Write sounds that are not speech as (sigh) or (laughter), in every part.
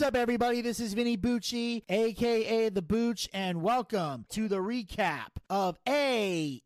What's up, everybody? This is Vinny Bucci, aka The Booch, and welcome to the recap of AEW.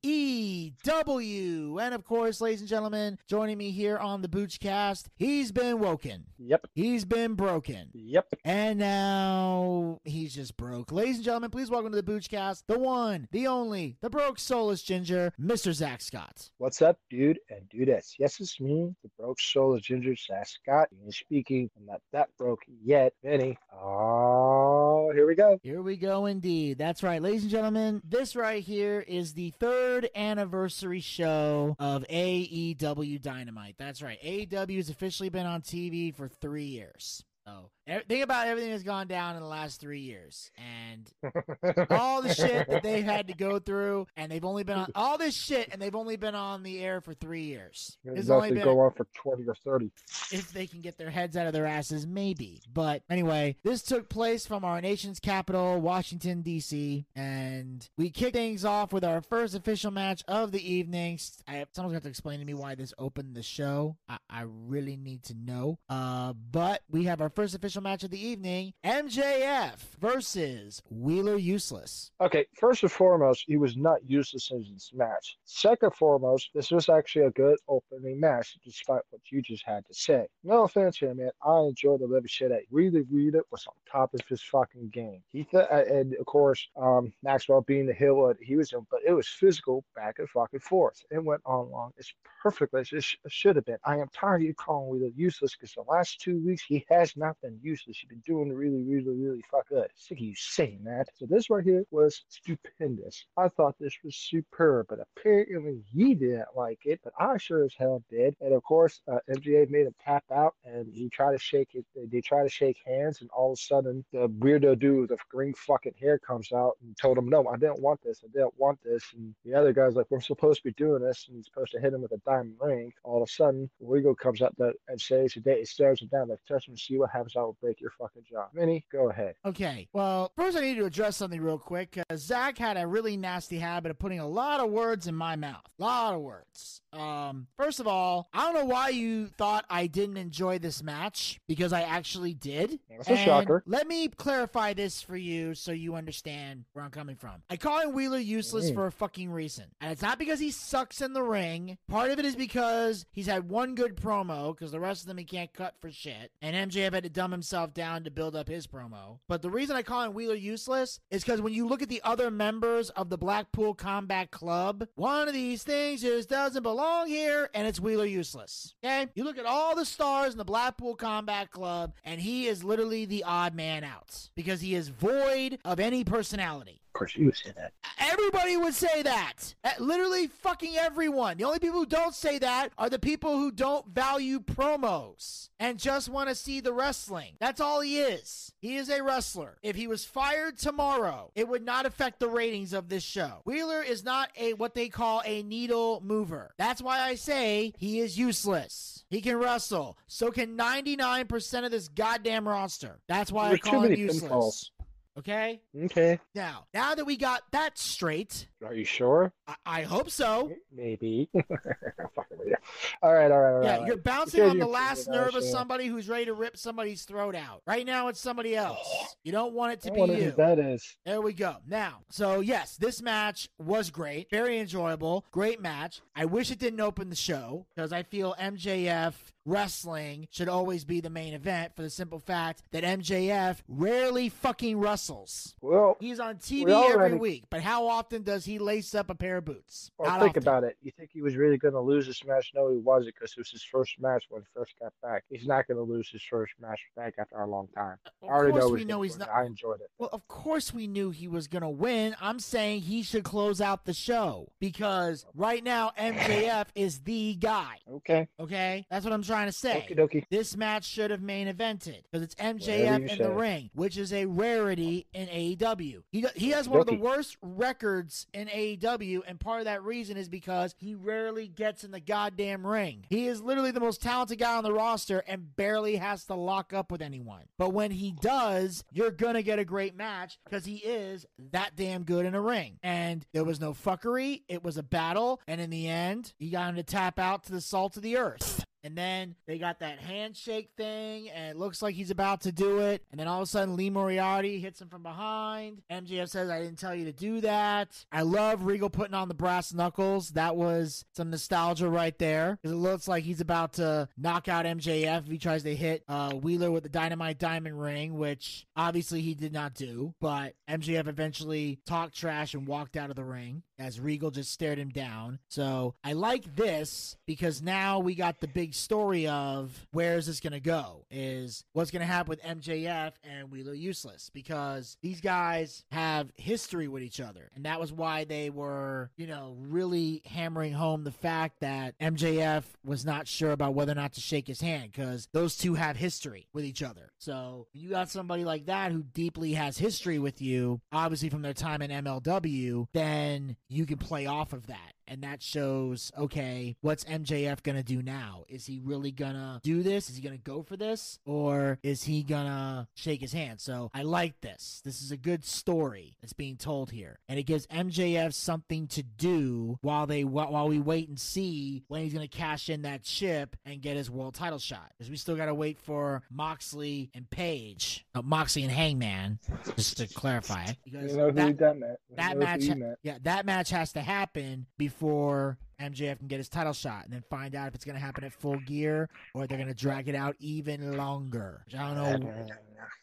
And of course, ladies and gentlemen, joining me here on the Boochcast, he's been woken. Yep. He's been broken. Yep. And now he's just broke. Ladies and gentlemen, please welcome to the Boochcast, the one, the only, the broke soulless ginger, Mr. Zack Scott. What's up, dude and dudettes? Yes, it's me, the broke soul of Ginger Zack Scott. Speaking, I'm not that broke yet, Vinny. Oh, here we go. Here we go, indeed. That's right, ladies and gentlemen. This right here is the third anniversary show of AEW Dynamite. That's right. AEW has officially been on TV for three years. So think about everything that's gone down in the last three years, and (laughs) all the shit that they've had to go through, and they've only been on all this shit, and they've only been on the air for three years. It's only been go on for 20 or 30. if they can get their heads out of their asses, maybe. But anyway, this took place from our nation's capital, Washington, D.C., and we kicked things off with our first official match of the evening. I, someone's got to explain to me why this opened the show. I, I really need to know. Uh, but we have our first official match of the evening MJF versus Wheeler Useless. Okay, first and foremost, he was not useless in this match. Second and foremost, this was actually a good opening match, despite what you just had to say. No offense here, man. I enjoyed the living shit out. Really, really was on top of his fucking game. He th- uh, and of course, um, Maxwell being the heel he was in, but it was physical back and fucking forth. It went on long. It's perfect as it sh- should have been. I am tired of you calling Wheeler useless because the last two weeks he has not been useless. You've been doing really, really, really fuck good. Sick of you saying that. So this right here was stupendous. I thought this was superb, but apparently he didn't like it, but I sure as hell did. And of course, uh, MJF made him tap out, and he tried to shake it. They try to shake hands, and all of a sudden, the weirdo dude with the green fucking hair comes out and told him, "No, I didn't want this. I didn't want this." And the other guy's like, "We're supposed to be doing this," and he's supposed to hit him with a diamond ring. All of a sudden, Regal comes up and says, "Today, stares him down like touch him, see what happens. I will break your fucking jaw." Vinny, go ahead. Okay. Well, first I need to address something real quick. Because Zack had a really nasty habit of putting a lot of words in my mouth. A lot of words. Um, first of all, I don't know why you thought I didn't enjoy this match because I actually did. That's a shocker. Let me clarify this for you so you understand where I'm coming from. I call him Wheeler useless Mm. for a fucking reason. And it's not because he sucks in the ring. Part of it is because he's had one good promo because the rest of them he can't cut for shit. And MJF had to dumb himself down to build up his promo. But the reason I call him Wheeler useless is because when you look at the other members of the Blackpool Combat Club, one of these things just doesn't belong here, and it's Wheeler useless. Okay? You look at all the stars in the Blackpool Combat Club, and he is literally the odd man out because he is void of any personality. Of course, you would say that. Everybody would say that. Uh, Literally fucking everyone. The only people who don't say that are the people who don't value promos and just want to see the wrestling. That's all he is. He is a wrestler. If he was fired tomorrow, it would not affect the ratings of this show. Wheeler is not a what they call a needle mover. That's why I say he is useless. He can wrestle. So can 99% of this goddamn roster. That's why I call him useless. Okay? Okay. Now, now that we got that straight, Are you sure? I, I hope so. Maybe. Fucking with you. All right, all right, all right. Yeah, all you're bouncing on the last nerve of somebody who's ready to rip somebody's throat out. Right now, it's somebody (sighs) else. You don't want it to I be you. that is. There we go. Now, so yes, this match was great, very enjoyable, great match. I wish it didn't open the show because I feel MJF wrestling should always be the main event for the simple fact that MJF rarely fucking wrestles. Well, He's on TV every week, but how often does he lace up a pair of boots? well Not think often. about it. You think he was really going to lose this match? No, he wasn't because it was his first match when he first got back. He's not going to lose his first match back after a long time. Of I already course know we he's know he's win. not. I enjoyed it. Well, of course we knew he was going to win. I'm saying he should close out the show because right now MJF is the guy. Okay. Okay? That's what I'm trying to say. Okie dokie. This match should have main evented because it's MJF in the ring, which is a rarity in AEW. He he has one of the worst records in AEW, and part of that reason is because he rarely gets in the goddamn ring. He is literally the most talented guy on the roster and barely has to lock up with anyone. But when he does, you're gonna get a great match because he is that damn good in a ring. And there was no fuckery. It was a battle, and in the end, he got him to tap out to the salt of the earth. And then they got that handshake thing, and it looks like he's about to do it. And then all of a sudden, Lee Moriarty hits him from behind. MJF says, I didn't tell you to do that. I love Regal putting on the brass knuckles. That was some nostalgia right there. Because it looks like he's about to knock out MJF if he tries to hit uh, Wheeler with the dynamite diamond ring, which obviously he did not do. But MJF eventually talked trash and walked out of the ring as Regal just stared him down. So I like this because now we got the big story of where is this going to go? Is what's going to happen with MJF and Wheeler Useless because these guys have history with each other. And that was why they were, you know, really hammering home the fact that MJF was not sure about whether or not to shake his hand because those two have history with each other. So you got somebody like that who deeply has history with you, obviously from their time in MLW, then you can play off of that. And that shows, okay, what's MJF going to do now? Is he really going to do this? Is he going to go for this? Or is he going to shake his hand? So I like this. This is a good story that's being told here. And it gives MJF something to do while they while we wait and see when he's going to cash in that chip and get his world title shot. Because we still got to wait for Moxley and Page. No, uh, Moxley and Hangman, just to clarify. Because You know who that- that. That match, yeah, that match has to happen before MJF can get his title shot, and then find out if it's going to happen at Full Gear or they're going to drag it out even longer. I don't know.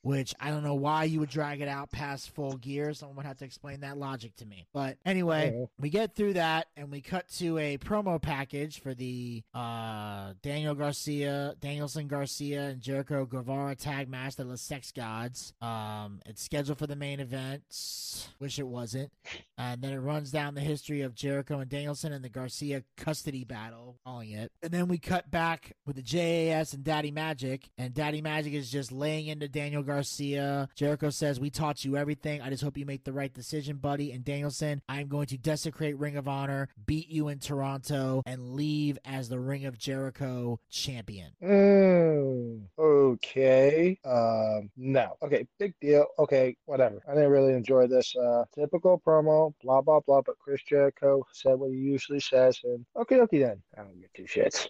Which I don't know why you would drag it out past full gear. Someone would have to explain that logic to me. But anyway, Yeah. we get through that and we cut to a promo package for the uh, Daniel Garcia, Danielson Garcia, and Jericho Guevara tag match, the La Sex Gods. Um, it's scheduled for the main event. Wish it wasn't. And then it runs down the history of Jericho and Danielson and the Garcia custody battle, calling it. And then we cut back with the JAS and Daddy Magic, and Daddy Magic is just laying into Daniel Garcia. Jericho says, We taught you everything. I just hope you make the right decision, buddy. And Danielson, I'm going to desecrate Ring of Honor, beat you in Toronto, and leave as the Ring of Jericho champion. Mm, okay. Um, no. Okay, big deal. Okay, whatever. I didn't really enjoy this. Uh, typical promo, blah blah blah. But Chris Jericho said what he usually says, and okay, okay then. I don't get two shits.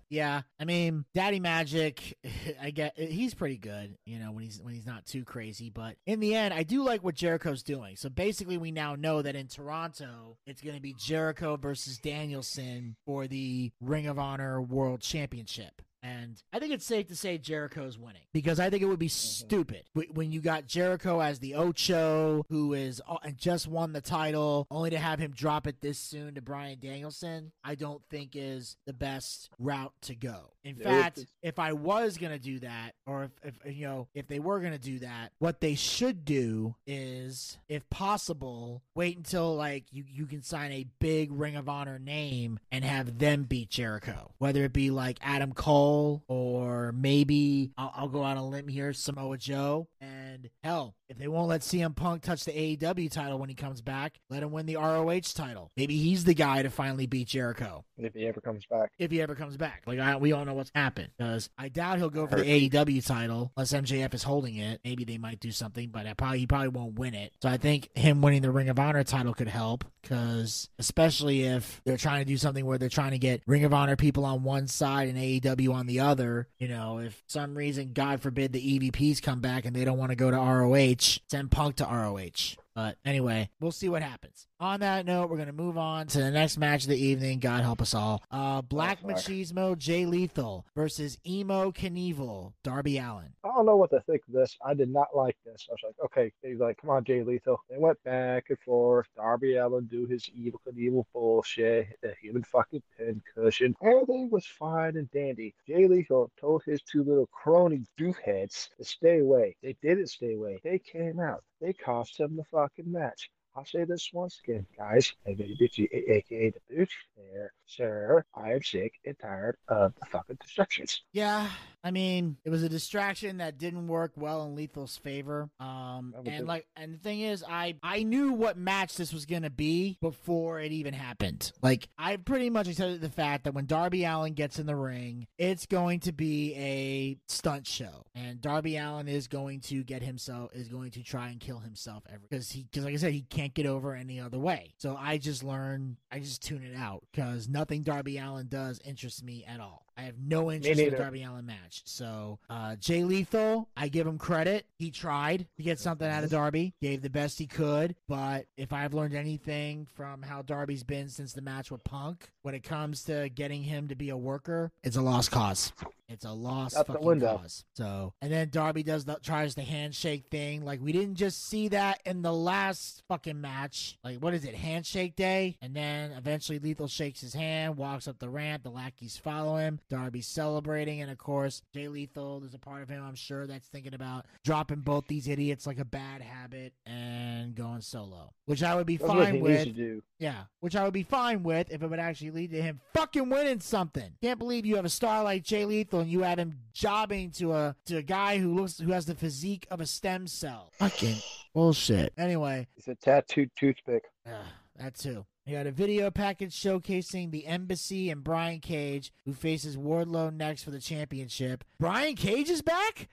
(laughs) yeah, I mean, Daddy Magic, (laughs) I get he's pretty good, you know, when he's when he's not too crazy. But in the end, I do like what Jericho's doing. So basically, we now know that in Toronto, it's going to be Jericho versus Danielson for the Ring of Honor World Championship. And I think it's safe to say Jericho's winning because I think it would be mm-hmm. stupid when you got Jericho as the Ocho, who is and just won the title, only to have him drop it this soon to Bryan Danielson. I don't think is the best route to go. In Yeah, fact, if I was gonna do that, or if, if you know if they were gonna do that, what they should do is, if possible, wait until like you you can sign a big Ring of Honor name and have them beat Jericho, whether it be like Adam Cole or maybe I'll, I'll go out on a limb here, Samoa Joe, and hell, if they won't let CM Punk touch the AEW title when he comes back, let him win the ROH title. Maybe he's the guy to finally beat Jericho If he ever comes back. if he ever comes back. Like I, we all know what's happened because I doubt he'll go for the AEW title unless MJF is holding it. Maybe they might do something, but I probably he probably won't win it. So I think him winning the Ring of Honor title could help because especially if they're trying to do something where they're trying to get Ring of Honor people on one side and AEW on the other. You know, if some reason, God forbid, the EVPs come back and they don't want to go to ROH, send Punk to ROH. But anyway, we'll see what happens. On that note, we're gonna move on to the next match of the evening. God help us all. Uh, Black Oh. Machismo Jay Lethal versus Emo Knievel Darby Allin. I don't know what to think of this. I did not like this. I was like, okay, he's like, come on, Jay Lethal. They went back and forth. Darby Allin do his evil evil bullshit, hit the human fucking pincushion. Everything was fine and dandy. Jay Lethal told his two little crony doofheads to stay away. They didn't stay away. They came out. They cost him the fucking match. I'll say this once again, guys. A- aka the bitch there. Sir, I am sick and tired of the fucking distractions. Yeah, I mean, it was a distraction that didn't work well in Lethal's favor. Um, and like, and the thing is, I I knew what match this was gonna be before it even happened. Like, I pretty much accepted the fact that when Darby Allin gets in the ring, it's going to be a stunt show, and Darby Allin is going to get himself is going to try and kill himself every because he because like I said, he can't get over any other way. So I just learned, I just tune it out because nothing Darby Allin does interests me at all. I have no interest in the. Darby Allin match. So uh, Jay Lethal, I give him credit. He tried to get something out of Darby, gave the best he could. But if I've learned anything from how Darby's been since the match with Punk, when it comes to getting him to be a worker, it's a lost cause. It's a lost the fucking cause. So, and then Darby does the tries the handshake thing. Like we didn't just see that in the last fucking match. Like what is it, handshake day? And then eventually Lethal shakes his hand, walks up the ramp. The lackeys follow him. Darby's celebrating, and of course Jay Lethal. There's a part of him I'm sure that's thinking about dropping both these idiots like a bad habit and going solo, which I would be That's fine with. Yeah, which I would be fine with if it would actually lead to him fucking winning something. Can't believe you have a star like Jay Lethal and you have him jobbing to a to a guy who looks who has the physique of a stem cell. Fucking bullshit. Anyway, He's a tattooed toothpick. uh, that too. We had a video package showcasing the Embassy and Brian Cage, who faces Wardlow next for the championship. Brian Cage is back.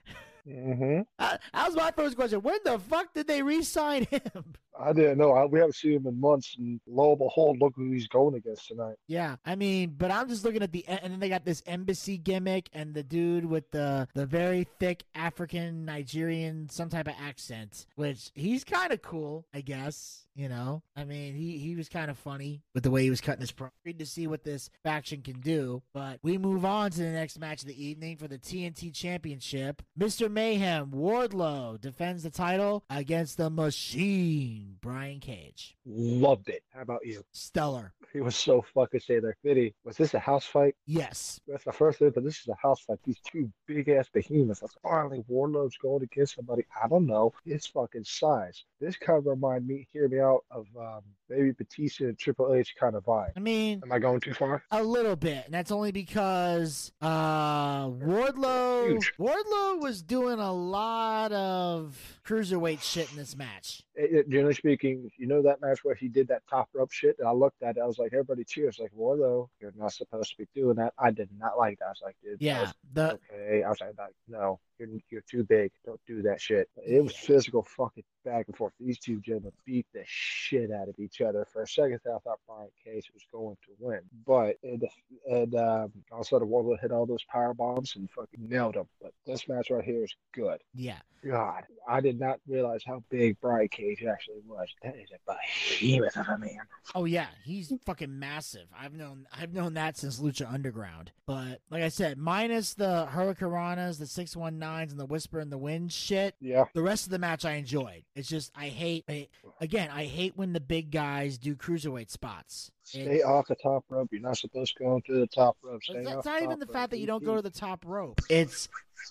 Mm-hmm. (laughs) Uh, that was my first question. When the fuck did they re-sign him? (laughs) I didn't know. I, we haven't seen him in months, and lo and behold, look who he's going against tonight. Yeah, I mean, but I'm just looking at the and then they got this embassy gimmick and the dude with the the very thick African Nigerian some type of accent, which he's kind of cool, I guess. You know, I mean, he he was kind of funny with the way he was cutting his pro. Great to see what this faction can do. But we move on to the next match of the evening for the TNT Championship. Mr. Mayhem Wardlow defends the title against the Machine Brian Cage. Loved it. How about you? Stellar. He was so fucking say there. Fitty, was this a house fight? Yes. That's the first thing, but this is a house fight. These two big ass behemoths. That's finally Wardlow's going against somebody. I don't know his fucking size. This kind of remind me, hear me out, of um, maybe Batista and Triple H kind of vibe. I mean, Am I going too far? A little bit, and that's only because uh Wardlow Huge. Wardlow was doing a lot of cruiserweight shit in this match. It- it- generally speaking, you know that match where he did that top rope shit, and I looked at it, I was like, everybody cheers, like Wardlow, you're not supposed to be doing that. I did not like that. I was like, dude, Yeah, was the okay. I was like, no, you're you're too big. Don't do that shit. It was physical fucking back and forth. These two gentlemen beat the shit out of each other. For a second I thought Brian Cage was going to win, but and, and um, all of a Wardlow hit all those power bombs and fucking nailed him. But this match right here is good. yeah. God, I did not realize how big Brian Cage actually was. That is a behemoth of a man. Oh yeah, he's fucking massive. I've known I've known that since Lucha Underground. But like I said, minus the Hurricanranas, the six one nines, and the Whisper in the Wind shit, Yeah, the rest of the match I enjoyed. It's just I hate I, again I hate when the big guys do cruiserweight spots. stay off the top rope. You're not supposed to go into the top rope. Stay It's, off it's not even the rope. fact that you don't go to the top rope. It's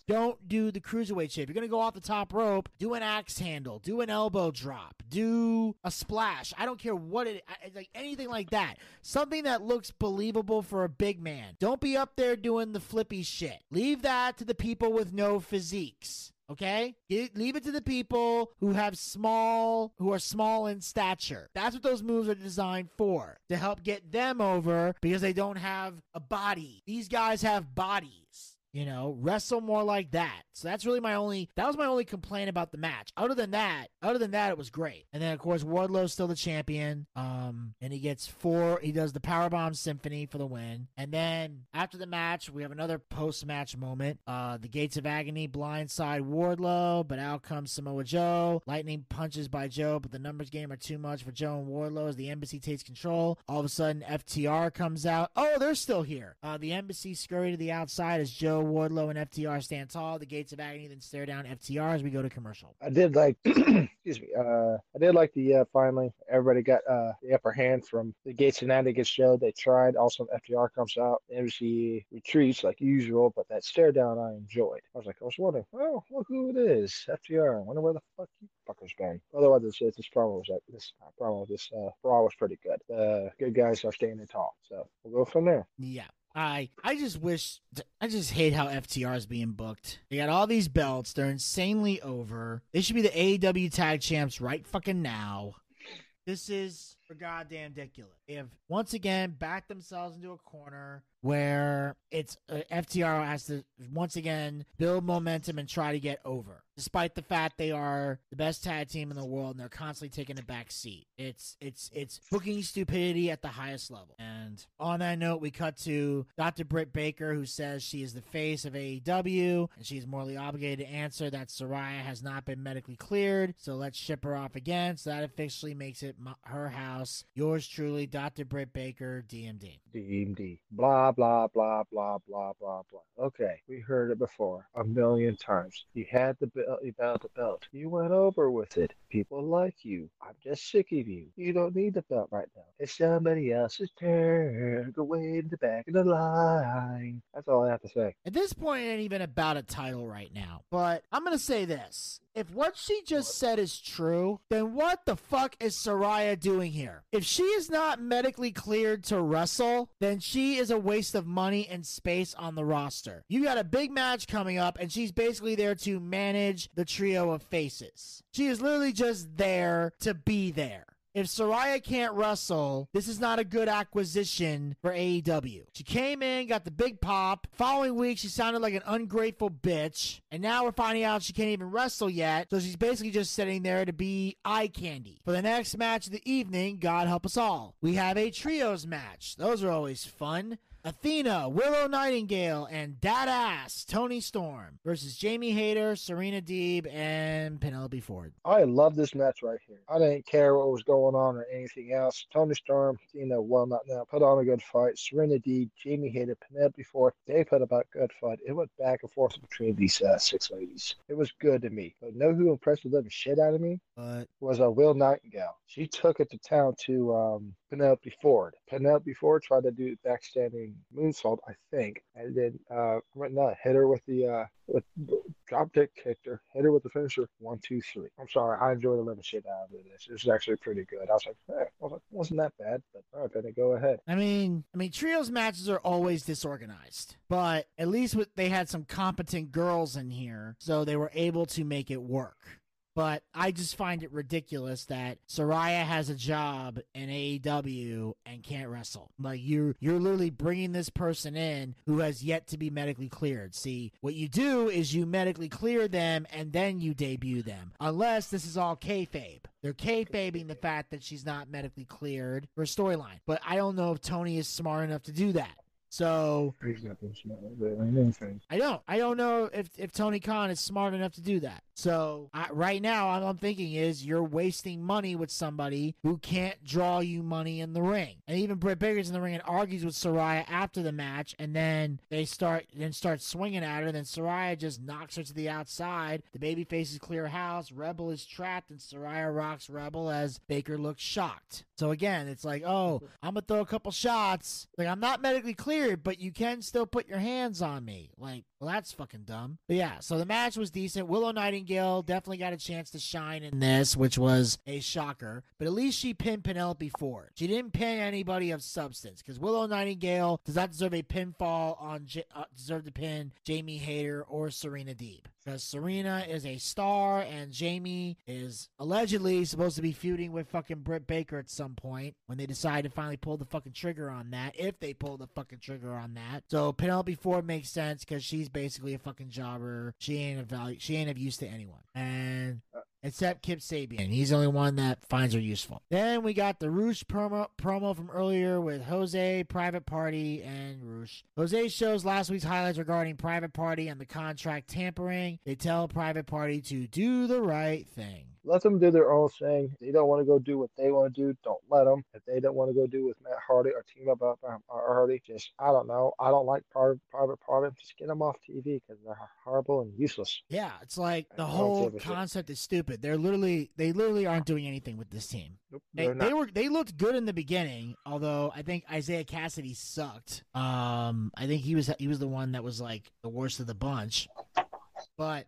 don't do the cruiserweight shit. You're gonna go off the top rope, do an axe handle, do an elbow drop, do a splash. I don't care what it like anything like that. Something that looks believable for a big man. Don't be up there doing the flippy shit. Leave that to the people with no physiques. Okay, leave it to the people who have small, who are small in stature. That's what those moves are designed for to help get them over because they don't have a body. These guys have bodies. You know, wrestle more like that. So that's really my only. That was my only complaint about the match. Other than that, other than that, it was great. And then of course Wardlow's still the champion. Um, and he gets four. He does the powerbomb symphony for the win. And then after the match, we have another post-match moment. Uh, the Gates of Agony blindside Wardlow, but out comes Samoa Joe. Lightning punches by Joe, but the numbers game are too much for Joe and Wardlow as the embassy takes control. All of a sudden, FTR comes out. Oh, they're still here. Uh, the embassy scurry to the outside as Joe, Wardlow, and FTR stand tall. The Gates of Agony then stare down FTR as we go to commercial. I did like, (clears throat) excuse me, uh, I did like the uh, finally everybody got uh, the upper hand from the Gates and Andy gets showed. They tried. Also, FTR comes out. MC retreats like usual, but that stare down I enjoyed. I was like, I was wondering, oh, look who it is, FTR. I wonder where the fuck you fuckers been. Otherwise, this, this promo was like this uh, promo, this uh, brawl was pretty good. The good guys are standing tall, so we'll go from there. Yeah. I I just wish I just hate how FTR is being booked. They got all these belts. They're insanely over. They should be the AEW tag champs right fucking now. This is for goddamn ridiculous. They have once again backed themselves into a corner where it's uh, FTR has to once again build momentum and try to get over, despite the fact they are the best tag team in the world and they're constantly taking a back seat. It's it's it's booking stupidity at the highest level. And on that note, we cut to Dr. Britt Baker, who says she is the face of AEW and she's morally obligated to answer that Saraya has not been medically cleared. So let's ship her off again. So that officially makes it my, her house. Yours truly, Dr. Britt Baker, DMD. DMD. Blah, blah, blah, blah, blah, blah, blah. Okay, we heard it before a million times. You had the belt the belt. You went over with it. People like you. I'm just sick of you. You don't need the belt right now. It's somebody else's turn. Go way in the back of the line. That's all I have to say. At this point, it ain't even about a title right now. But I'm going to say this. If what she just said is true, then what the fuck is Saraya doing here? If she is not medically cleared to wrestle, then she is a waste of money and space on the roster. You got a big match coming up, and she's basically there to manage the trio of faces. She is literally just there to be there. if Saraya can't wrestle, this is not a good acquisition for AEW. She came in, got the big pop. Following week, she sounded like an ungrateful bitch. And now we're finding out she can't even wrestle yet. So she's basically just sitting there to be eye candy. For the next match of the evening, God help us all. We have a trios match. Those are always fun. Athena, Willow Nightingale, and Dad Ass Toni Storm versus Jamie Hayter, Serena Deeb, and Penelope Ford. I love this match right here. I didn't care what was going on or anything else. Toni Storm, you know, well, not now, put on a good fight. Serena Deeb, Jamie Hayter, Penelope Ford, they put about good fight. It went back and forth between these uh, six ladies. It was good to me. But know who impressed the living shit out of me? But was a uh, Will Nightingale. She took it to town to um, Penelope Ford. Penelope Ford tried to do backstanding moonsault, I think, and then uh, not hit her with the uh, with drop kick, kicked her, hit her with the finisher, one, two, three. I'm sorry, I enjoyed the living shit out of this. It was actually pretty good. I was like, hey, I was like, wasn't that bad, but all right, then go ahead. I mean, I mean, trios matches are always disorganized, but at least with, they had some competent girls in here, so they were able to make it work but I just find it ridiculous that Saraya has a job in AEW and can't wrestle. Like you're you're literally bringing this person in who has yet to be medically cleared. See, what you do is you medically clear them and then you debut them, unless this is all kayfabe. They're kayfabing the fact that she's not medically cleared for a storyline. But I don't know if Tony is smart enough to do that. So I don't. I don't know if, if Tony Khan is smart enough to do that. So I, right now, all I'm thinking is you're wasting money with somebody who can't draw you money in the ring. And even Britt Baker's in the ring and argues with Saraya after the match, and then they start then start swinging at her. Then Saraya just knocks her to the outside. The baby faces clear house. Rebel is trapped, and Saraya rocks Rebel as Baker looks shocked. So again, it's like, oh, I'm gonna throw a couple shots. Like I'm not medically but you can still put your hands on me. Like well, that's fucking dumb. But yeah, so the match was decent. Willow Nightingale definitely got a chance to shine in this, which was a shocker. But at least she pinned Penelope Ford. She didn't pin anybody of substance because Willow Nightingale does not deserve a pinfall on J- uh, deserve to pin Jamie Hayter or Serena Deeb because Serena is a star and Jamie is allegedly supposed to be feuding with fucking Britt Baker at some point when they decide to finally pull the fucking trigger on that. If they pull the fucking trigger on that, so Penelope Ford makes sense because she's she's basically a fucking jobber. She ain't a value. She ain't of use to anyone. And except Kip Sabian. He's the only one that finds her useful. Then we got the Rush promo, promo from earlier with Jose, Private Party, and Rush. Jose shows last week's highlights regarding Private Party and the contract tampering. They tell Private Party to do the right thing. Let them do their own thing. If they don't want to go do what they want to do, don't let them. If they don't want to go do with Matt Hardy or team up with Matt Hardy, just, I don't know. I don't like private, private party. Just get them off TV because they're horrible and useless. Yeah, it's like the whole concept is stupid. They're literally, they literally aren't doing anything with this team. Nope, they, they were, they looked good in the beginning, although I think Isiah Kassidy sucked. Um, I think he was, he was the one that was like the worst of the bunch. But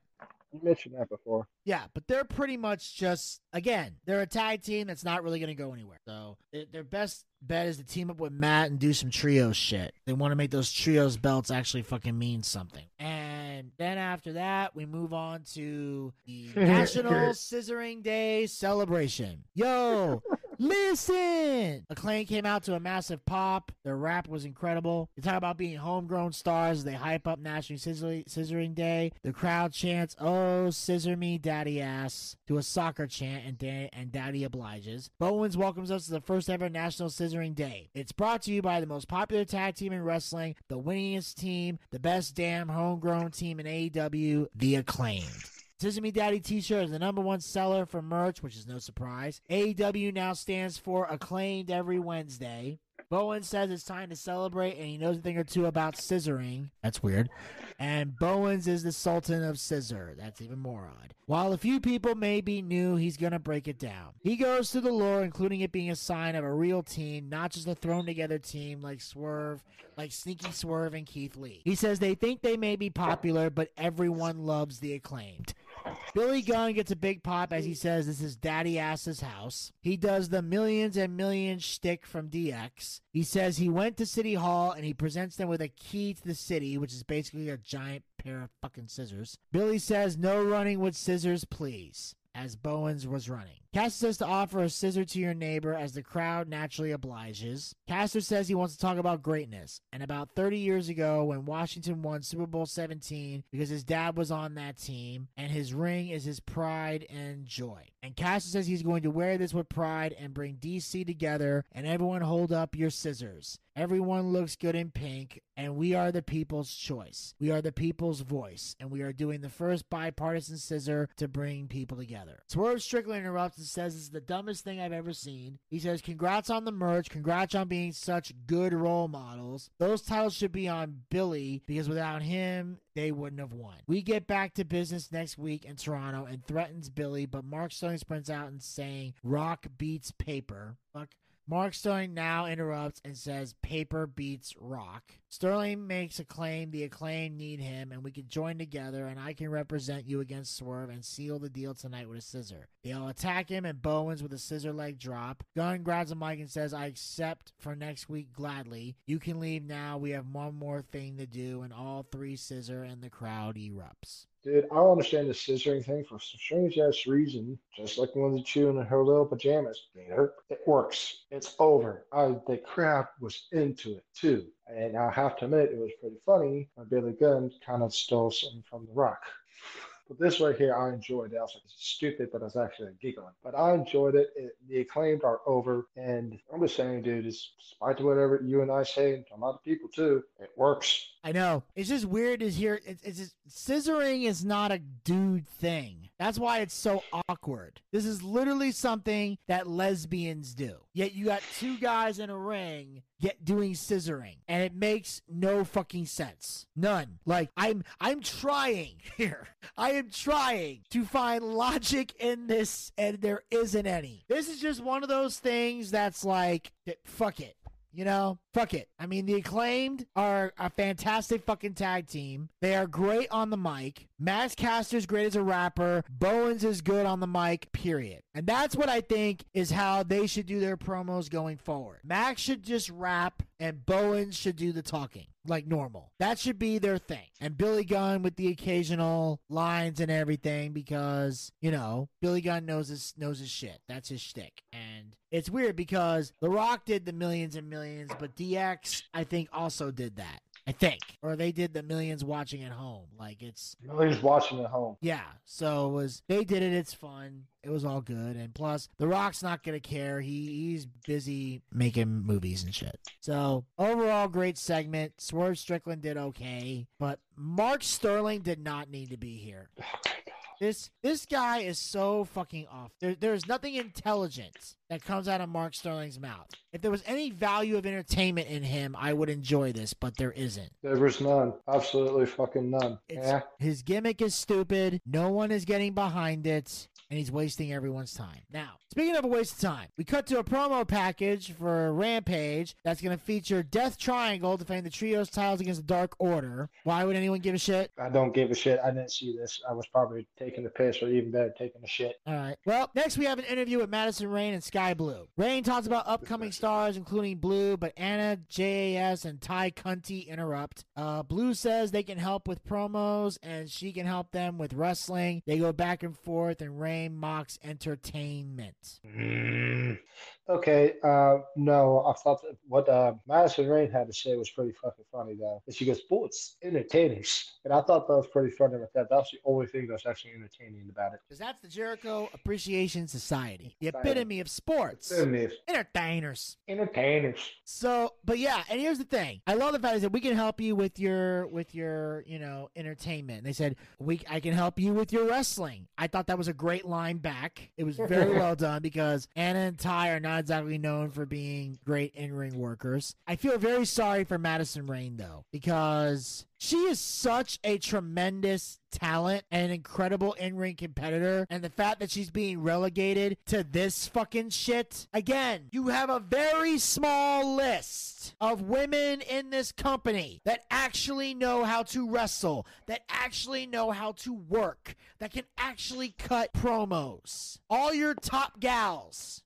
you mentioned that before. Yeah, but they're pretty much just again, they're a tag team that's not really going to go anywhere. So their best bet is to team up with Matt and do some trio shit. They want to make those trios belts actually fucking mean something. And then after that, we move on to the (laughs) National Scissoring Day celebration. Yo, (laughs) Listen! Acclaim came out to a massive pop. Their rap was incredible. They talk about being homegrown stars. They hype up National Scissoring Day. The crowd chants, Oh, scissor me, daddy ass, to a soccer chant, and, da- and daddy obliges. Bowens welcomes us to the first ever National Scissoring Day. It's brought to you by the most popular tag team in wrestling, the winningest team, the best damn homegrown team in AEW, the Acclaimed. Sesame Daddy t-shirt is the number one seller for merch, which is no surprise. AEW now stands for acclaimed every Wednesday. Bowen says it's time to celebrate, and he knows a thing or two about scissoring. That's weird. And Bowens is the Sultan of Scissor. That's even more odd. While a few people may be new, he's going to break it down. He goes through the lore, including it being a sign of a real team, not just a thrown together team like Swerve, like Sneaky Swerve and Keith Lee. He says they think they may be popular, but everyone loves the acclaimed. Billy Gunn gets a big pop as he says this is Daddy Ass's house. He does the millions and millions shtick from DX. He says he went to City Hall and he presents them with a key to the city, which is basically a giant pair of fucking scissors. Billy says no running with scissors, please, as Bowens was running. Caster says to offer a scissor to your neighbor as the crowd naturally obliges. Caster says he wants to talk about greatness and about 30 years ago when Washington won Super Bowl 17 because his dad was on that team and his ring is his pride and joy. And Caster says he's going to wear this with pride and bring DC together and everyone hold up your scissors. Everyone looks good in pink, and we are the people's choice. We are the people's voice, and we are doing the first bipartisan scissor to bring people together. Swerve Strickland interrupts and says it's the dumbest thing I've ever seen. He says, Congrats on the merch, congrats on being such good role models. Those titles should be on Billy because without him, they wouldn't have won. We get back to business next week in Toronto and threatens Billy, but Mark Sterling sprints out and saying, Rock beats paper. Fuck. Mark Sterling now interrupts and says paper beats rock. Sterling makes a claim the acclaim need him and we can join together and I can represent you against Swerve and seal the deal tonight with a scissor. They all attack him and Bowens with a scissor leg drop. Gunn grabs a mic and says, I accept for next week gladly. You can leave now. We have one more thing to do and all three scissor and the crowd erupts. Dude, I don't understand the scissoring thing for some strange ass reason. Just like that chew in her little pajamas. It works. It's over. I the crowd was into it too. And I have to admit, it was pretty funny Billy Gunn kind of stole something from The Rock. But this right here, I enjoyed. It. I was like, it's stupid, but I was actually giggling. But I enjoyed it. it. The acclaimed are over. And I'm just saying, dude, despite whatever you and I say, a lot of people too, it works. I know. It's just weird to hear. It's, it's just, scissoring is not a dude thing. That's why it's so awkward. This is literally something that lesbians do. Yet you got two guys in a ring get doing scissoring and it makes no fucking sense. None. Like i'm i'm trying (laughs) here. I am trying to find logic in this and there isn't any. This is just one of those things that's like fuck it you know, fuck it. I mean, the acclaimed are a fantastic fucking tag team. They are great on the mic. Max Caster's great as a rapper. Bowens is good on the mic, period. And that's what I think is how they should do their promos going forward. Max should just rap and Bowen should do the talking like normal. That should be their thing. And Billy Gunn with the occasional lines and everything because, you know, Billy Gunn knows his knows his shit. That's his shtick. And it's weird because The Rock did the millions and millions, but DX I think also did that. I think. Or they did the millions watching at home. Like it's millions watching at home. Yeah. So it was they did it, it's fun. It was all good. And plus The Rock's not gonna care. He he's busy making movies and shit. So overall great segment. Swerve Strickland did okay. But Mark Sterling did not need to be here. (sighs) (laughs) This this guy is so fucking off. There, there's nothing intelligent that comes out of Mark Sterling's mouth. If there was any value of entertainment in him, I would enjoy this, but there isn't. There was none. Absolutely fucking none. It's, yeah. His gimmick is stupid. No one is getting behind it and he's wasting everyone's time. Now, speaking of a waste of time, we cut to a promo package for Rampage that's going to feature Death Triangle defending the Trios titles against the Dark Order. Why would anyone give a shit? I don't give a shit. I didn't see this. I was probably taking the piss or even better, taking a shit. All right. Well, next we have an interview with Madison Rayne and Skye Blue. Rayne talks about upcoming stars, including Blue, but Anna, JAS, and Tay Conti interrupt. Uh, Blue says they can help with promos and she can help them with wrestling. They go back and forth, and Rayne mocks entertainment. Mm. Okay, uh, no, I thought that what uh, Madison Rayne had to say was pretty fucking funny though. And she goes, "Sports entertaining," and I thought that was pretty funny with that. That's the only thing that's actually entertaining about it. Because that's the Jericho Appreciation Society, the epitome of sports, epitome. entertainers, entertainers. So, but yeah, and here's the thing: I love the fact that we can help you with your with your you know entertainment. And they said we I can help you with your wrestling. I thought that was a great line back. It was very (laughs) well done because Anna and Ty are not exactly known for being great in ring workers. I feel very sorry for Madison Rayne though, because she is such a tremendous talent and an incredible in ring competitor. And the fact that she's being relegated to this fucking shit. Again, you have a very small list of women in this company that actually know how to wrestle, that actually know how to work, that can actually cut promos. All your top gals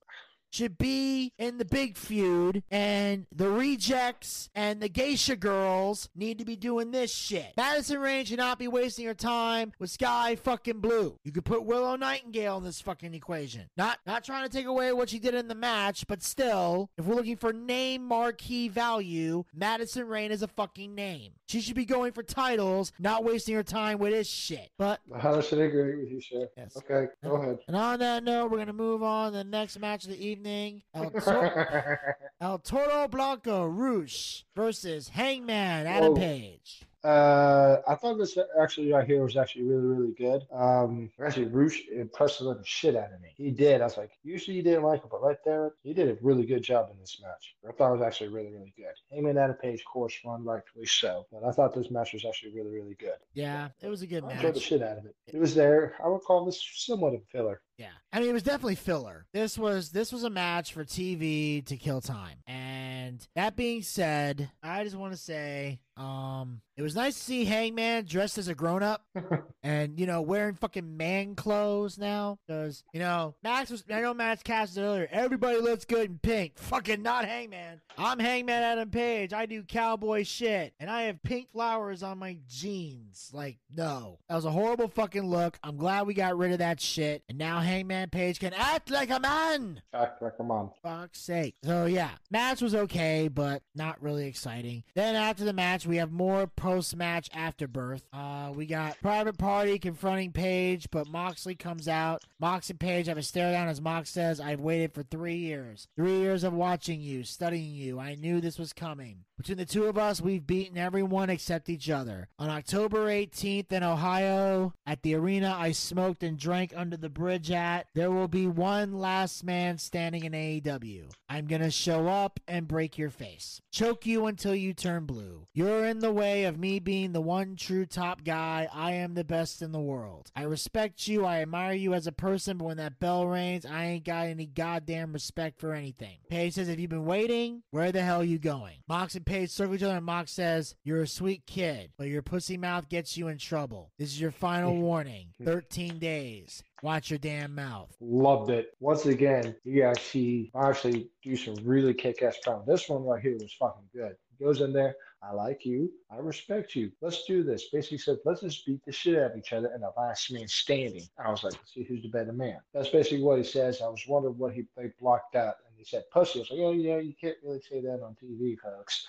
should be in the big feud, and the rejects and the geisha girls need to be doing this shit. Madison Rayne should not be wasting her time with Skye fucking Blue. You could put Willow Nightingale in this fucking equation. Not not trying to take away what she did in the match, but still, if we're looking for name marquee value, Madison Rayne is a fucking name. She should be going for titles, not wasting her time with this shit. But I 100% agree with you, sir. Yes. Okay, go ahead. and on that note, we're gonna move on to the next match of the evening. (laughs) El, Tor- El Toro Blanco Rouge versus Hangman Adam Whoa. Page. Uh, I thought this actually right here was actually really, really good. Um, actually, Rush impressed the shit out of me. He did. I was like, usually you didn't like him, but right there, he did a really good job in this match. I thought it was actually really, really good. Hangman Adam Page, course run, rightfully so. But I thought this match was actually really, really good. Yeah, it was a good I enjoyed the match. shit out of it. It was there. I would call this somewhat of a filler. Yeah, I mean it was definitely filler. This was this was a match for TV to kill time. And that being said, I just want to say, um, it was nice to see Hangman dressed as a grown up (laughs) and you know wearing fucking man clothes now because you know Max was I know Max cast it earlier. Everybody looks good in pink. Fucking not Hangman. I'm Hangman Adam Page. I do cowboy shit and I have pink flowers on my jeans. Like no, that was a horrible fucking look. I'm glad we got rid of that shit and now Hangman Page can act like a man Act like a mom. fuck's sake. So yeah, match was okay, but not really exciting. Then after the match, we have more post-match afterbirth. Uh, we got Private Party confronting Page, but Moxley comes out. Mox and Page have a stare down as Mox says, "I've waited for three years, three years of watching you, studying you. I knew this was coming." Between the two of us, we've beaten everyone except each other. On October 18th in Ohio, at the arena I smoked and drank under the bridge at, there will be one last man standing in AEW. I'm gonna show up and break your face. Choke you until you turn blue. You're in the way of me being the one true top guy. I am the best in the world. I respect you. I admire you as a person, but when that bell rings, I ain't got any goddamn respect for anything. Page says, If you've been waiting, where the hell you going? Mox and Page circle each other, and Mox says, You're a sweet kid, but your pussy mouth gets you in trouble. This is your final (laughs) warning 13 days. Watch your damn mouth. Loved it. Once again, you guys see actually do some really kick-ass promo. This one right here was fucking good. Goes in there. I like you. I respect you. Let's do this. Basically said, let's just beat the shit out of each other and the last man standing. I was like, let's see who's the better man. That's basically what he says. I was wondering what he they blocked out. And he said pussy. I was like, oh yeah, you can't really say that on TV, folks.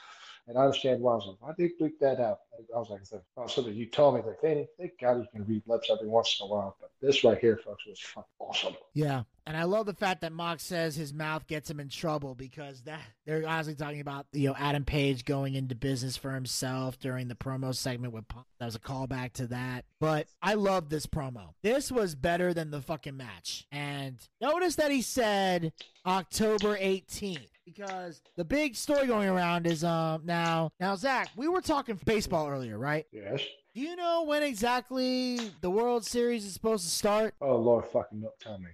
And I understand why. I was like, why did they bleep that out? I was like, oh, something you told me. Like, thank, thank God you can read lips every once in a while. But this right here, folks, was fucking awesome. Yeah. And I love the fact that Mox says his mouth gets him in trouble because that they're honestly talking about you know Adam Page going into business for himself during the promo segment with Punk. That was a callback to that. But I love this promo. This was better than the fucking match. And notice that he said October 18th because the big story going around is um now now Zack, we were talking baseball earlier, right? Yes. Do you know when exactly the World Series is supposed to start? Oh Lord, fucking not tell me.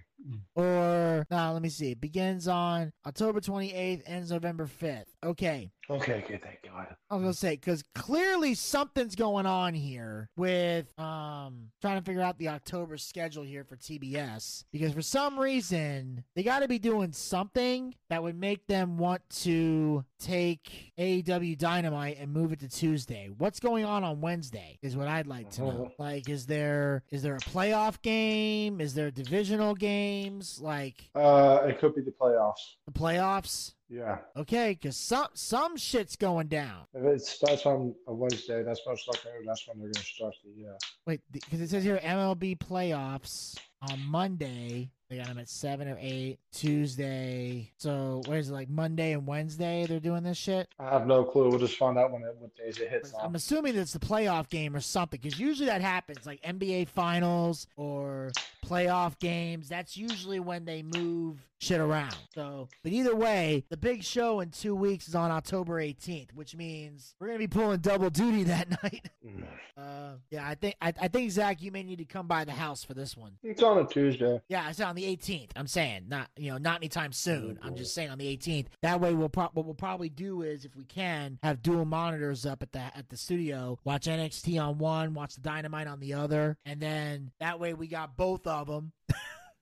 or nah let me see. It begins on October 28th, ends November 5th. Okay. Okay, okay, thank God. I was gonna say because clearly something's going on here with um trying to figure out the October schedule here for TBS because for some reason they got to be doing something that would make them want to take AEW Dynamite and move it to Tuesday. What's going on on Wednesday is what I'd like to know. Like, is there is there a playoff game? Is there divisional games? Like Uh, it could be the playoffs. the playoffs? Yeah. Okay, because some some shit's going down. If it starts on a Wednesday, that's most likely that's when they're going to start the. Uh, Wait, because it says here MLB playoffs on Monday. They got them at seven or eight. Tuesday. So what is it like Monday and Wednesday? They're doing this shit. I have no clue. We'll just find out when it what days it hits. I'm On. assuming it's the playoff game or something because usually that happens like NBA finals or playoff games. That's usually when they move shit around. So, but either way, the big show in two weeks is on October 18th, which means we're gonna be pulling double duty (laughs) that night. Mm. Uh, yeah, I think I, I think Zack, you may need to come by the house for this one. It's on a Tuesday. Yeah, it's on the 18th. I'm saying not you know not anytime soon. I'm just saying on the 18th. That way, we'll pro- what we'll probably do is if we can have dual monitors up at the at the studio, watch NXT on one, watch the Dynamite on the other, and then that way we got both of them. Uh,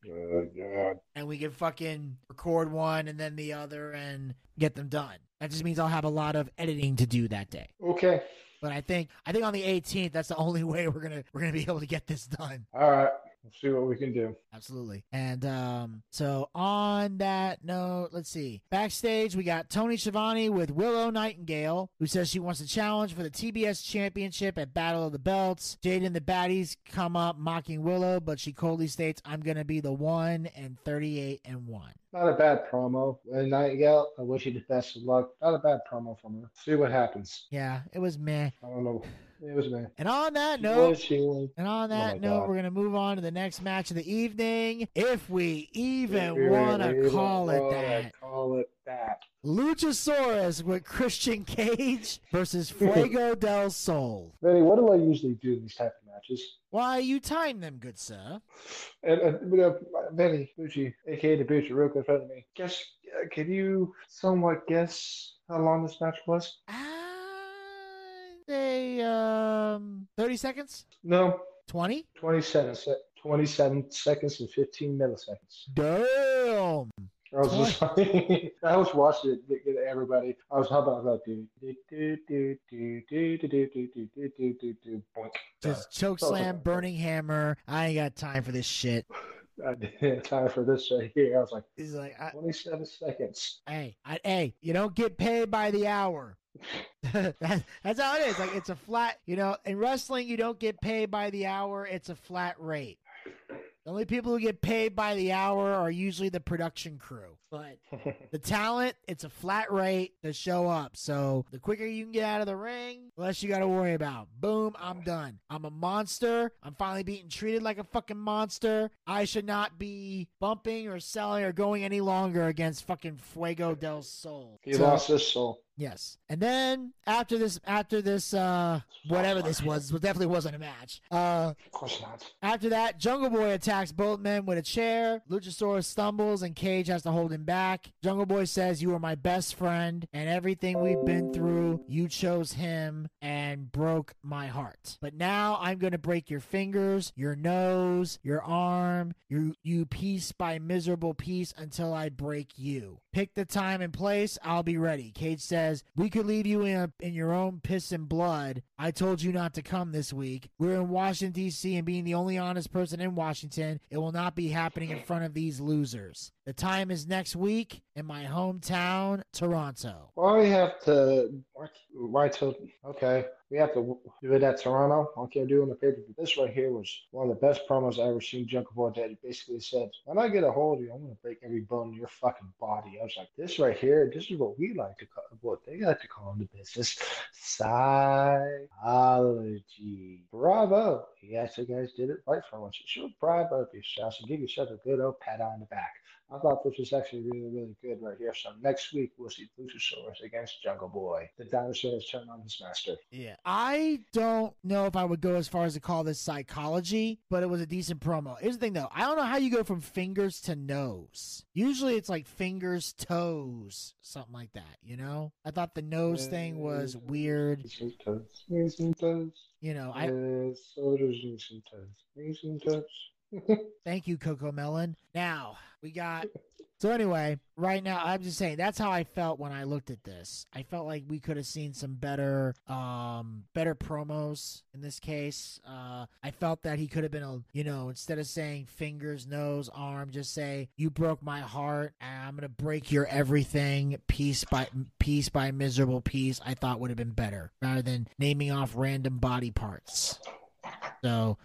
(laughs) yeah. and we can fucking record one and then the other and get them done. That just means I'll have a lot of editing to do that day. Okay. But I think I think on the 18th, that's the only (laughs) way we're gonna we're gonna be able to get this done. All right. Let's see what we can do. Absolutely. And um, so on that note, let's see. Backstage, we got Tony Schiavone with Willow Nightingale, who says she wants a challenge for the TBS Championship at Battle of the Belts. Jade and the Baddies come up mocking Willow, but she coldly states, "I'm gonna be the one and 38 and one." Not a bad promo. And Nightingale, I wish you the best of luck. Not a bad promo from her. See what happens. Yeah, it was meh. I don't know. It was me. And on that She note, was healing. And on my that note, God. we're going to move on to the next match of the evening. If we even We want to really call it wanna that. Call it that. Luchasaurus with Christian Cage (laughs) versus Fuego (laughs) del Sol. Vinny, what do I usually do in these type of matches? Why, you time them, good sir. And, and you know, Vinny, Bucci, aka the Bucci, real good friend of me. Guess, uh, can you somewhat guess how long this match was? I say, um, 30 seconds? No, 20? 27, 27 seconds and 15 milliseconds. Damn. I was just, I was watching it, get- get everybody. I was how about that? Do do do do do do do do do do do do do do. Boink. Just choke slam, burning hammer. I ain't got time for this shit. I didn't have time for this right here. I was like, He's like, I, 27 seconds. Hey, I, hey, you don't get paid by the hour. (laughs) that, that's how it is. Like it's a flat, you know, in wrestling you don't get paid by the hour, it's a flat rate. The only people who get paid by the hour are usually the production crew. But the talent, it's a flat rate to show up. So the quicker you can get out of the ring, the less you got to worry about. Boom, I'm done. I'm a monster. I'm finally being treated like a fucking monster. I should not be bumping or selling or going any longer against fucking Fuego del Sol. He So- lost his soul. Yes. And then after this after this uh whatever this was, it definitely wasn't a match. Uh Of course not. after that, Jungle Boy attacks both men with a chair. Luchasaurus stumbles and Cage has to hold him back. Jungle Boy says, You are my best friend, and everything we've been through, you chose him and broke my heart. But now I'm going to break your fingers, your nose, your arm, you, you piece by miserable piece until I break you. Pick the time and place, I'll be ready. Cage says, We could leave you in, a, in your own piss and blood. I told you not to come this week. We're in Washington, D.C., and being the only honest person in Washington, it will not be happening in front of these losers. The time is next week in my hometown, Toronto. Why we have to? Why, to? Okay, we have to do it at Toronto. Okay, doing the paper. But this right here was one of the best promos I ever seen. Jungle Boy did. He basically said, "When I get a hold of you, I'm gonna break every bone in your fucking body." I was like, "This right here, this is what we like to call what they like to call in the business psychology." Bravo! Yes, you guys did it right for once. Should bravo yourself and give yourself a good old pat on the back. I thought this was actually really, really good right here. So next week we'll see Luchasaurus against Jungle Boy. The dinosaur has turned on his master. Yeah. I don't know if I would go as far as to call this psychology, but it was a decent promo. Here's the thing though. I don't know how you go from fingers to nose. Usually it's like fingers, toes, something like that, you know? I thought the nose thing was weird. Toes. Toes. You know, I soldiers knees and toes. Toes. (laughs) thank you, Cocomelon. Now we got so anyway, right now I'm just saying that's how I felt when I looked at this. I felt like we could have seen some better um better promos in this case. Uh I felt that he could have been a you know, instead of saying fingers, nose, arm, just say you broke my heart I'm to break your everything piece by piece by miserable piece. I thought would have been better rather than naming off random body parts. So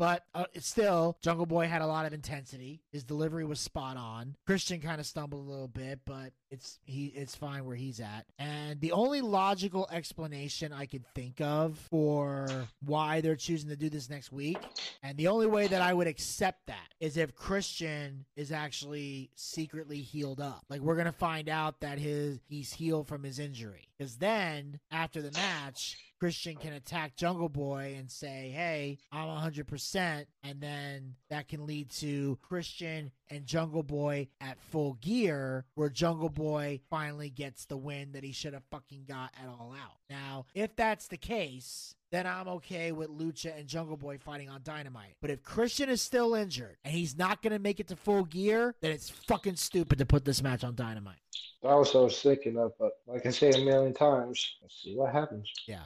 but uh, still, Jungle Boy had a lot of intensity. His delivery was spot on. Christian kind of stumbled a little bit, but it's he it's fine where he's at. And the only logical explanation I could think of for why they're choosing to do this next week, and the only way that I would accept that is if Christian is actually secretly healed up. Like we're gonna find out that his he's healed from his injury. Because then after the match, Christian can attack Jungle Boy and say, "Hey, I'm 100%," and then that can lead to Christian and Jungle Boy at full gear, where Jungle Boy finally gets the win that he should have fucking got at All Out. Now, if that's the case, then I'm okay with Lucha and Jungle Boy fighting on Dynamite. But if Christian is still injured and he's not going to make it to full gear, then it's fucking stupid to put this match on Dynamite. That was what I was thinking of, but like I say a million times, let's see what happens. Yeah.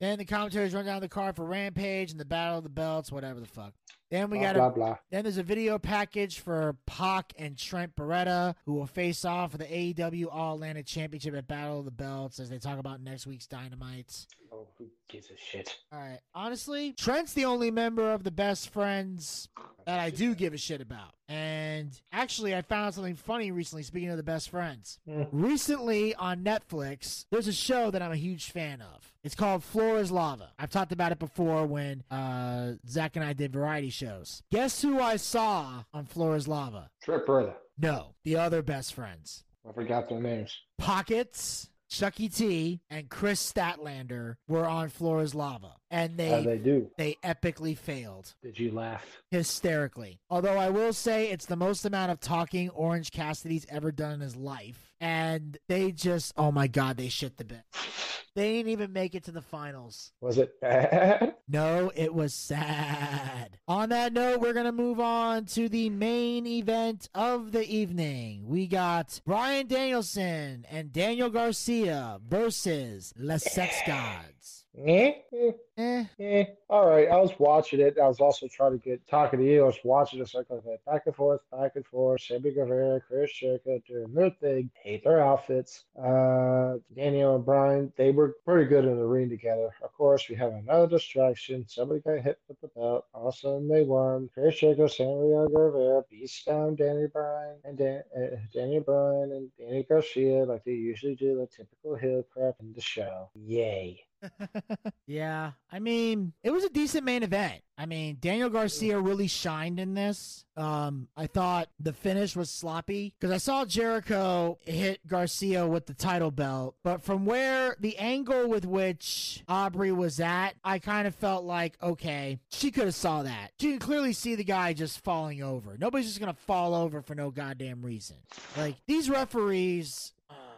Then the commentaries run down the card for Rampage and the Battle of the Belts, whatever the fuck. Then we blah, got a blah. then there's a video package for Pac and Trent Beretta, who will face off for the AEW All Atlantic Championship at Battle of the Belts as they talk about next week's Dynamites. Oh, who gives a shit? All right. Honestly, Trent's the only member of the best friends that I do give a shit about. And actually, I found something funny recently, speaking of the best friends. Hmm. Recently on Netflix, there's a show that I'm a huge fan of. It's called Floor is Lava. I've talked about it before when uh, Zack and I did variety shows. Guess who I saw on Floor is Lava? Trip brother. No, the other best friends. I forgot their names. Pockets, Chucky T, and Kris Statlander were on Floor is Lava. And How they they do? they epically failed Did you laugh? hysterically. Although I will say it's the most amount of talking Orange Cassidy's ever done in his life. And they just, oh my God, they shit the bed. They didn't even make it to the finals. Was it bad? (laughs) No, it was sad. On that note, we're going to move on to the main event of the evening. We got Bryan Danielson and Daniel Garcia versus Les Sex Gods. Eh? Eh, Eh, eh. All right. I was watching it. I was also trying to get talking to you. I was watching it. So I back and forth, back and forth. Sammy Guevara, Chris Jericho doing their thing. Hate their outfits. Uh, Daniel and Bryan, they were pretty good in the ring together. Of course, we have another distraction. Somebody got hit with the belt. All of a sudden, they won. Chris Jericho, Sammy Guevara beats down Danny Bryan and Dan, uh, Danny Bryan and Danny Garcia like they usually do, the typical heel crap in the show. Yay. (laughs) yeah, I mean, it was a decent main event. I mean, Daniel Garcia really shined in this. Um, I thought the finish was sloppy because I saw Jericho hit Garcia with the title belt, but from where the angle with which Aubrey was at, I kind of felt like, okay, she could have saw that. She can clearly see the guy just falling over. Nobody's just gonna fall over for no goddamn reason. Like these referees.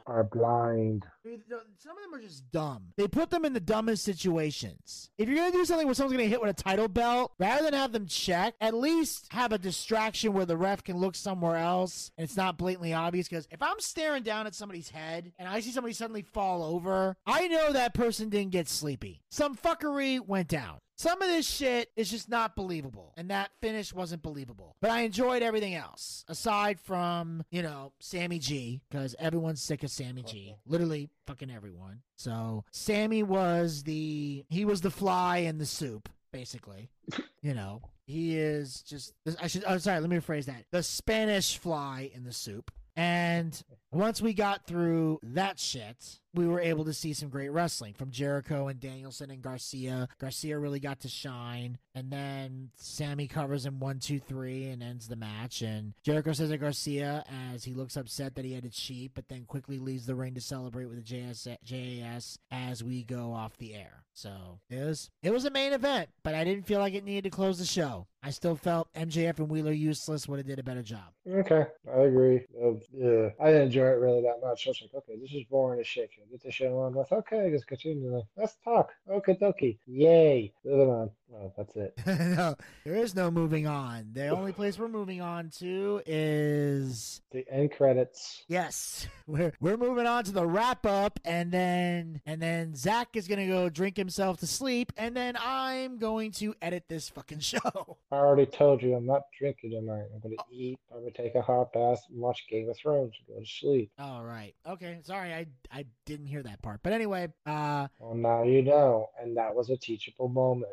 Are blind. Some of them are just dumb. They put them in the dumbest situations. If you're gonna do something where someone's gonna hit with a title belt, rather than have them check, at least have a distraction where the ref can look somewhere else and it's not blatantly obvious. Because if I'm staring down at somebody's head and I see somebody suddenly fall over, I know that person didn't get sleepy. Some fuckery went down. Some of this shit is just not believable, and that finish wasn't believable. But I enjoyed everything else, aside from, you know, Sammy G, because everyone's sick of Sammy G. Uh-huh. Literally, fucking everyone. So, Sammy was the, he was the fly in the soup, basically. (laughs) you know, he is just, I should, oh, sorry, let me rephrase that. The Spanish fly in the soup. And once we got through that shit, we were able to see some great wrestling from Jericho and Danielson and Garcia. Garcia really got to shine. And then Sammy covers him one, two, three and ends the match. And Jericho says to Garcia as he looks upset that he had to cheat, but then quickly leaves the ring to celebrate with the JS, JAS as we go off the air. So it was it was a main event, but I didn't feel like it needed to close the show. I still felt MJF and Wheeler useless would have did a better job. Okay, I agree. Uh, yeah, I didn't enjoy it really that much. I was like, okay, this is boring as shit. Get the show on with? Okay, just continue. Let's talk. Okay, dokie. Yay. Moving on. Well, that's it. (laughs) no, there is no moving on. The only place we're moving on to is The end credits. yes, (laughs) we're we're moving on to the wrap up, and then and then Zack is gonna go drink himself to sleep, and then I'm going to edit this fucking (laughs) show. I already told you I'm not drinking tonight. I'm gonna eat. I'm gonna take a hot bath and watch Game of Thrones and go to sleep. All right, okay, sorry, I I didn't hear that part, but anyway, uh, Well, now you know, and that was a teachable moment.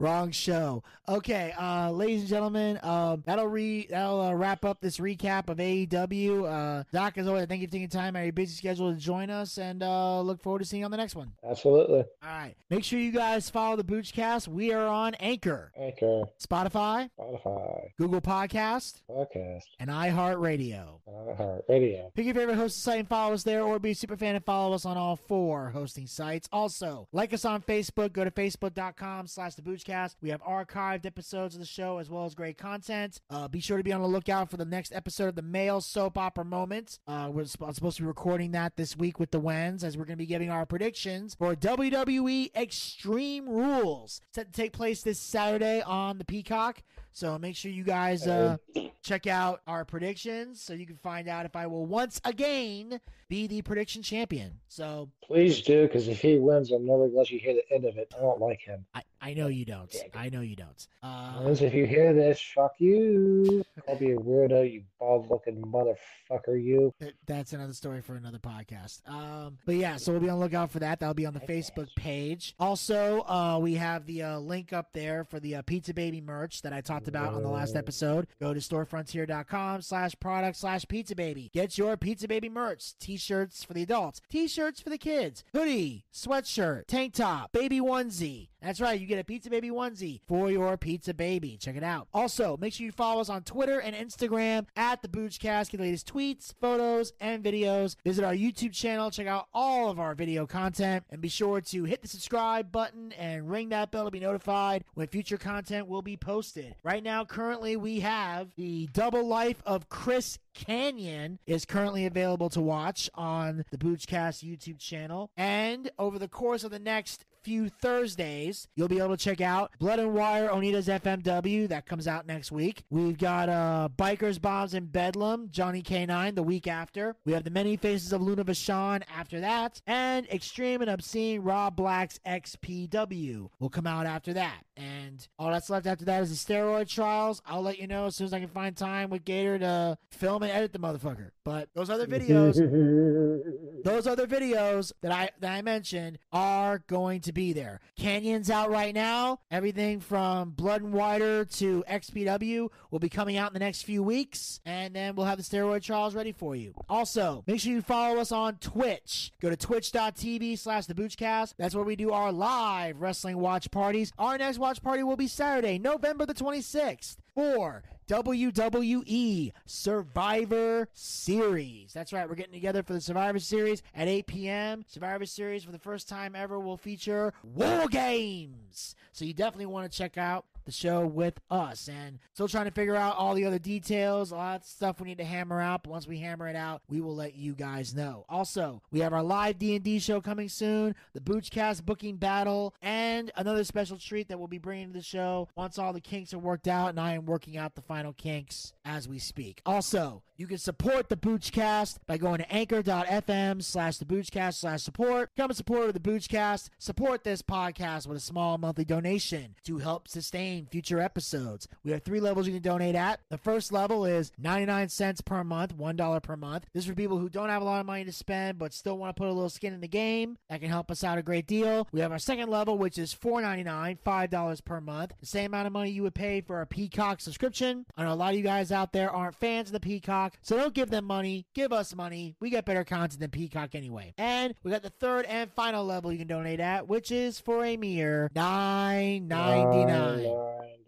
Wrong show. Okay, uh, ladies and gentlemen, um, that'll re that'll uh, wrap up this recap of AEW. Uh, Doc, as always, thank you for taking time out of your busy schedule to join us, and uh, look forward to seeing you on the next one. Absolutely. All right, make sure you guys follow the Boochcast. We are on Anchor, Anchor, Spotify, Spotify, Google Podcast, podcast, and iHeartRadio. iHeart Radio. Pick your favorite hosting site and follow us there, or be a super fan and follow us on all four hosting sites. Also, like us on Facebook. Go to facebook.com slash the Boochcast. We have archived episodes of the show as well as great content. Uh, be sure to be on the lookout for the next episode of the male soap opera moment. Uh, we're sp- supposed to be recording that this week with the Wens as we're going to be giving our predictions for WWE Extreme Rules set to take place this Saturday on the Peacock. So make sure you guys uh, check out our predictions so you can find out if I will once again be the prediction champion. So Please do, because if he wins, I'm never gonna let you hear the end of it. I don't like him. I, I know you don't. I know you don't. Uh, if you hear this, fuck you. I'll be a weirdo, you bald-looking motherfucker, you. that's another story for another podcast. Um, but yeah, so we'll be on the lookout for that. That'll be on the Facebook page. Also, uh, we have the uh, link up there for the uh, Pizza Baby merch that I talked about on the last episode. Go to storefrontier.com slash product slash pizza baby. Get your Pizza Baby merch. T-shirts for the adults, T-shirts for the kids, hoodie, sweatshirt, tank top, baby onesie. That's right, you get a Pizza Baby onesie for your Pizza Baby. Check it out. Also, make sure you follow us on Twitter and Instagram at the Boochcast. Get the latest tweets, photos, and videos. Visit our YouTube channel. Check out all of our video content. And be sure to hit the subscribe button and ring that bell to be notified when future content will be posted. Right now, currently, we have the Double Life of Chris Kanyon is currently available to watch on the Boochcast YouTube channel. And over the course of the next few Thursdays, you'll be able to check out Blood and Wire Onita's FMW. That comes out next week. We've got uh, Bikers, Bombs, and Bedlam, Johnny K9 the week after. We have The Many Faces of Luna Vachon after that. And Extreme and Obscene Rob Black's XPW will come out after that. And all that's left after that is the steroid trials. I'll let you know as soon as I can find time with Gator to film and edit the motherfucker. But those other videos (laughs) those other videos that I that I mentioned are going to be there. Kanyon's out right now. Everything from Blood and Wire to XPW will be coming out in the next few weeks, and then we'll have the steroid trials ready for you. Also, make sure you follow us on Twitch. Go to twitch.tv slash the Boochcast. That's where we do our live wrestling watch parties. Our next watch party will be Saturday, November the 26th for WWE Survivor Series. That's right, we're getting together for the Survivor Series at 8 p.m. Survivor Series for the first time ever will feature War Games. So you definitely want to check out the show with us and still trying to figure out all the other details a lot of stuff we need to hammer out but once we hammer it out we will let you guys know also we have our live d&d show coming soon the boochcast booking battle and another special treat that we'll be bringing to the show once all the kinks are worked out and i am working out the final kinks as we speak also you can support the Boochcast by going to anchor.fm slash the Boochcast slash support. Become a supporter of the Boochcast. Support this podcast with a small monthly donation to help sustain sustain future episodes. We have three levels you can donate at. The first level is 99 cents per month, $1 per month. This is for people who don't have a lot of money to spend but still want to put a little skin in the game. That can help us out a great deal. We have our second level, which is $4.99, $5 per month. The same amount of money you would pay for a Peacock subscription. I know a lot of you guys out there aren't fans of the Peacock, so don't give them money. Give us money. We get better content than Peacock anyway. And we got the third and final level you can donate at, which is for a mere $9.99 your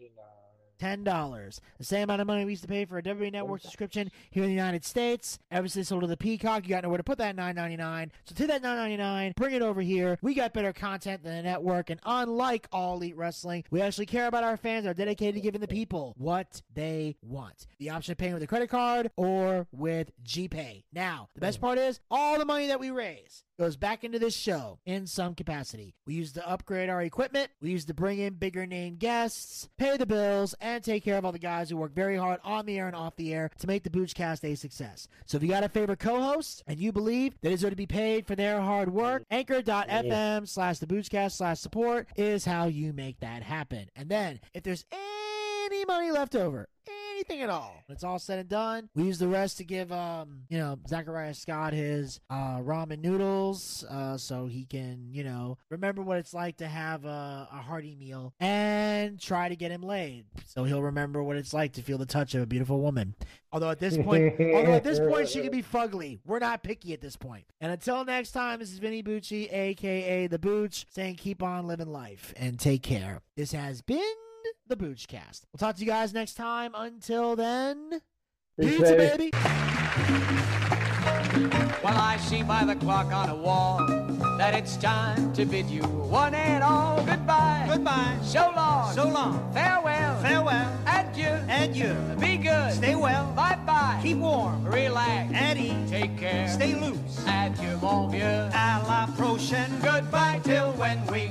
$10. The same amount of money we used to pay for a WWE Network subscription here in the United States. Ever since sold to the Peacock, you got nowhere to put that nine ninety nine. So to that $9.99, bring it over here. We got better content than the network, and unlike All Elite Wrestling, we actually care about our fans, are dedicated to giving the people what they want. The option of paying with a credit card or with GPay. Now, the best part is all the money that we raise goes back into this show in some capacity. We use to upgrade our equipment, we use to bring in bigger name guests, pay the bills, and take care of all the guys who work very hard on the air and off the air to make the Boochcast a success. So if you got a favorite co-host and you believe that is going to be paid for their hard work, anchor.fm slash the Boochcast slash support is how you make that happen. And then if there's any money left over, anything at all. When it's all said and done, we use the rest to give, um, you know, Zachariah Scott his uh, ramen noodles uh, so he can, you know, remember what it's like to have a, a hearty meal and try to get him laid. So he'll remember what it's like to feel the touch of a beautiful woman. Although at this point, (laughs) although at this point she could be fugly. We're not picky at this point. And until next time, this is Vinny Bucci, aka the Booch, saying keep on living life and take care. This has been the Boochcast. We'll talk to you guys next time. Until then, Peace, pizza baby. baby. Well, I see by the clock on the wall that it's time to bid you one and all goodbye. Goodbye. So long. So long. Farewell. Farewell. Adieu. Adieu. Be good. Stay well. Bye bye. Keep warm. Relax. And eat. Take care. Stay loose. Adieu, mon vieux. À la prochaine. Goodbye till when we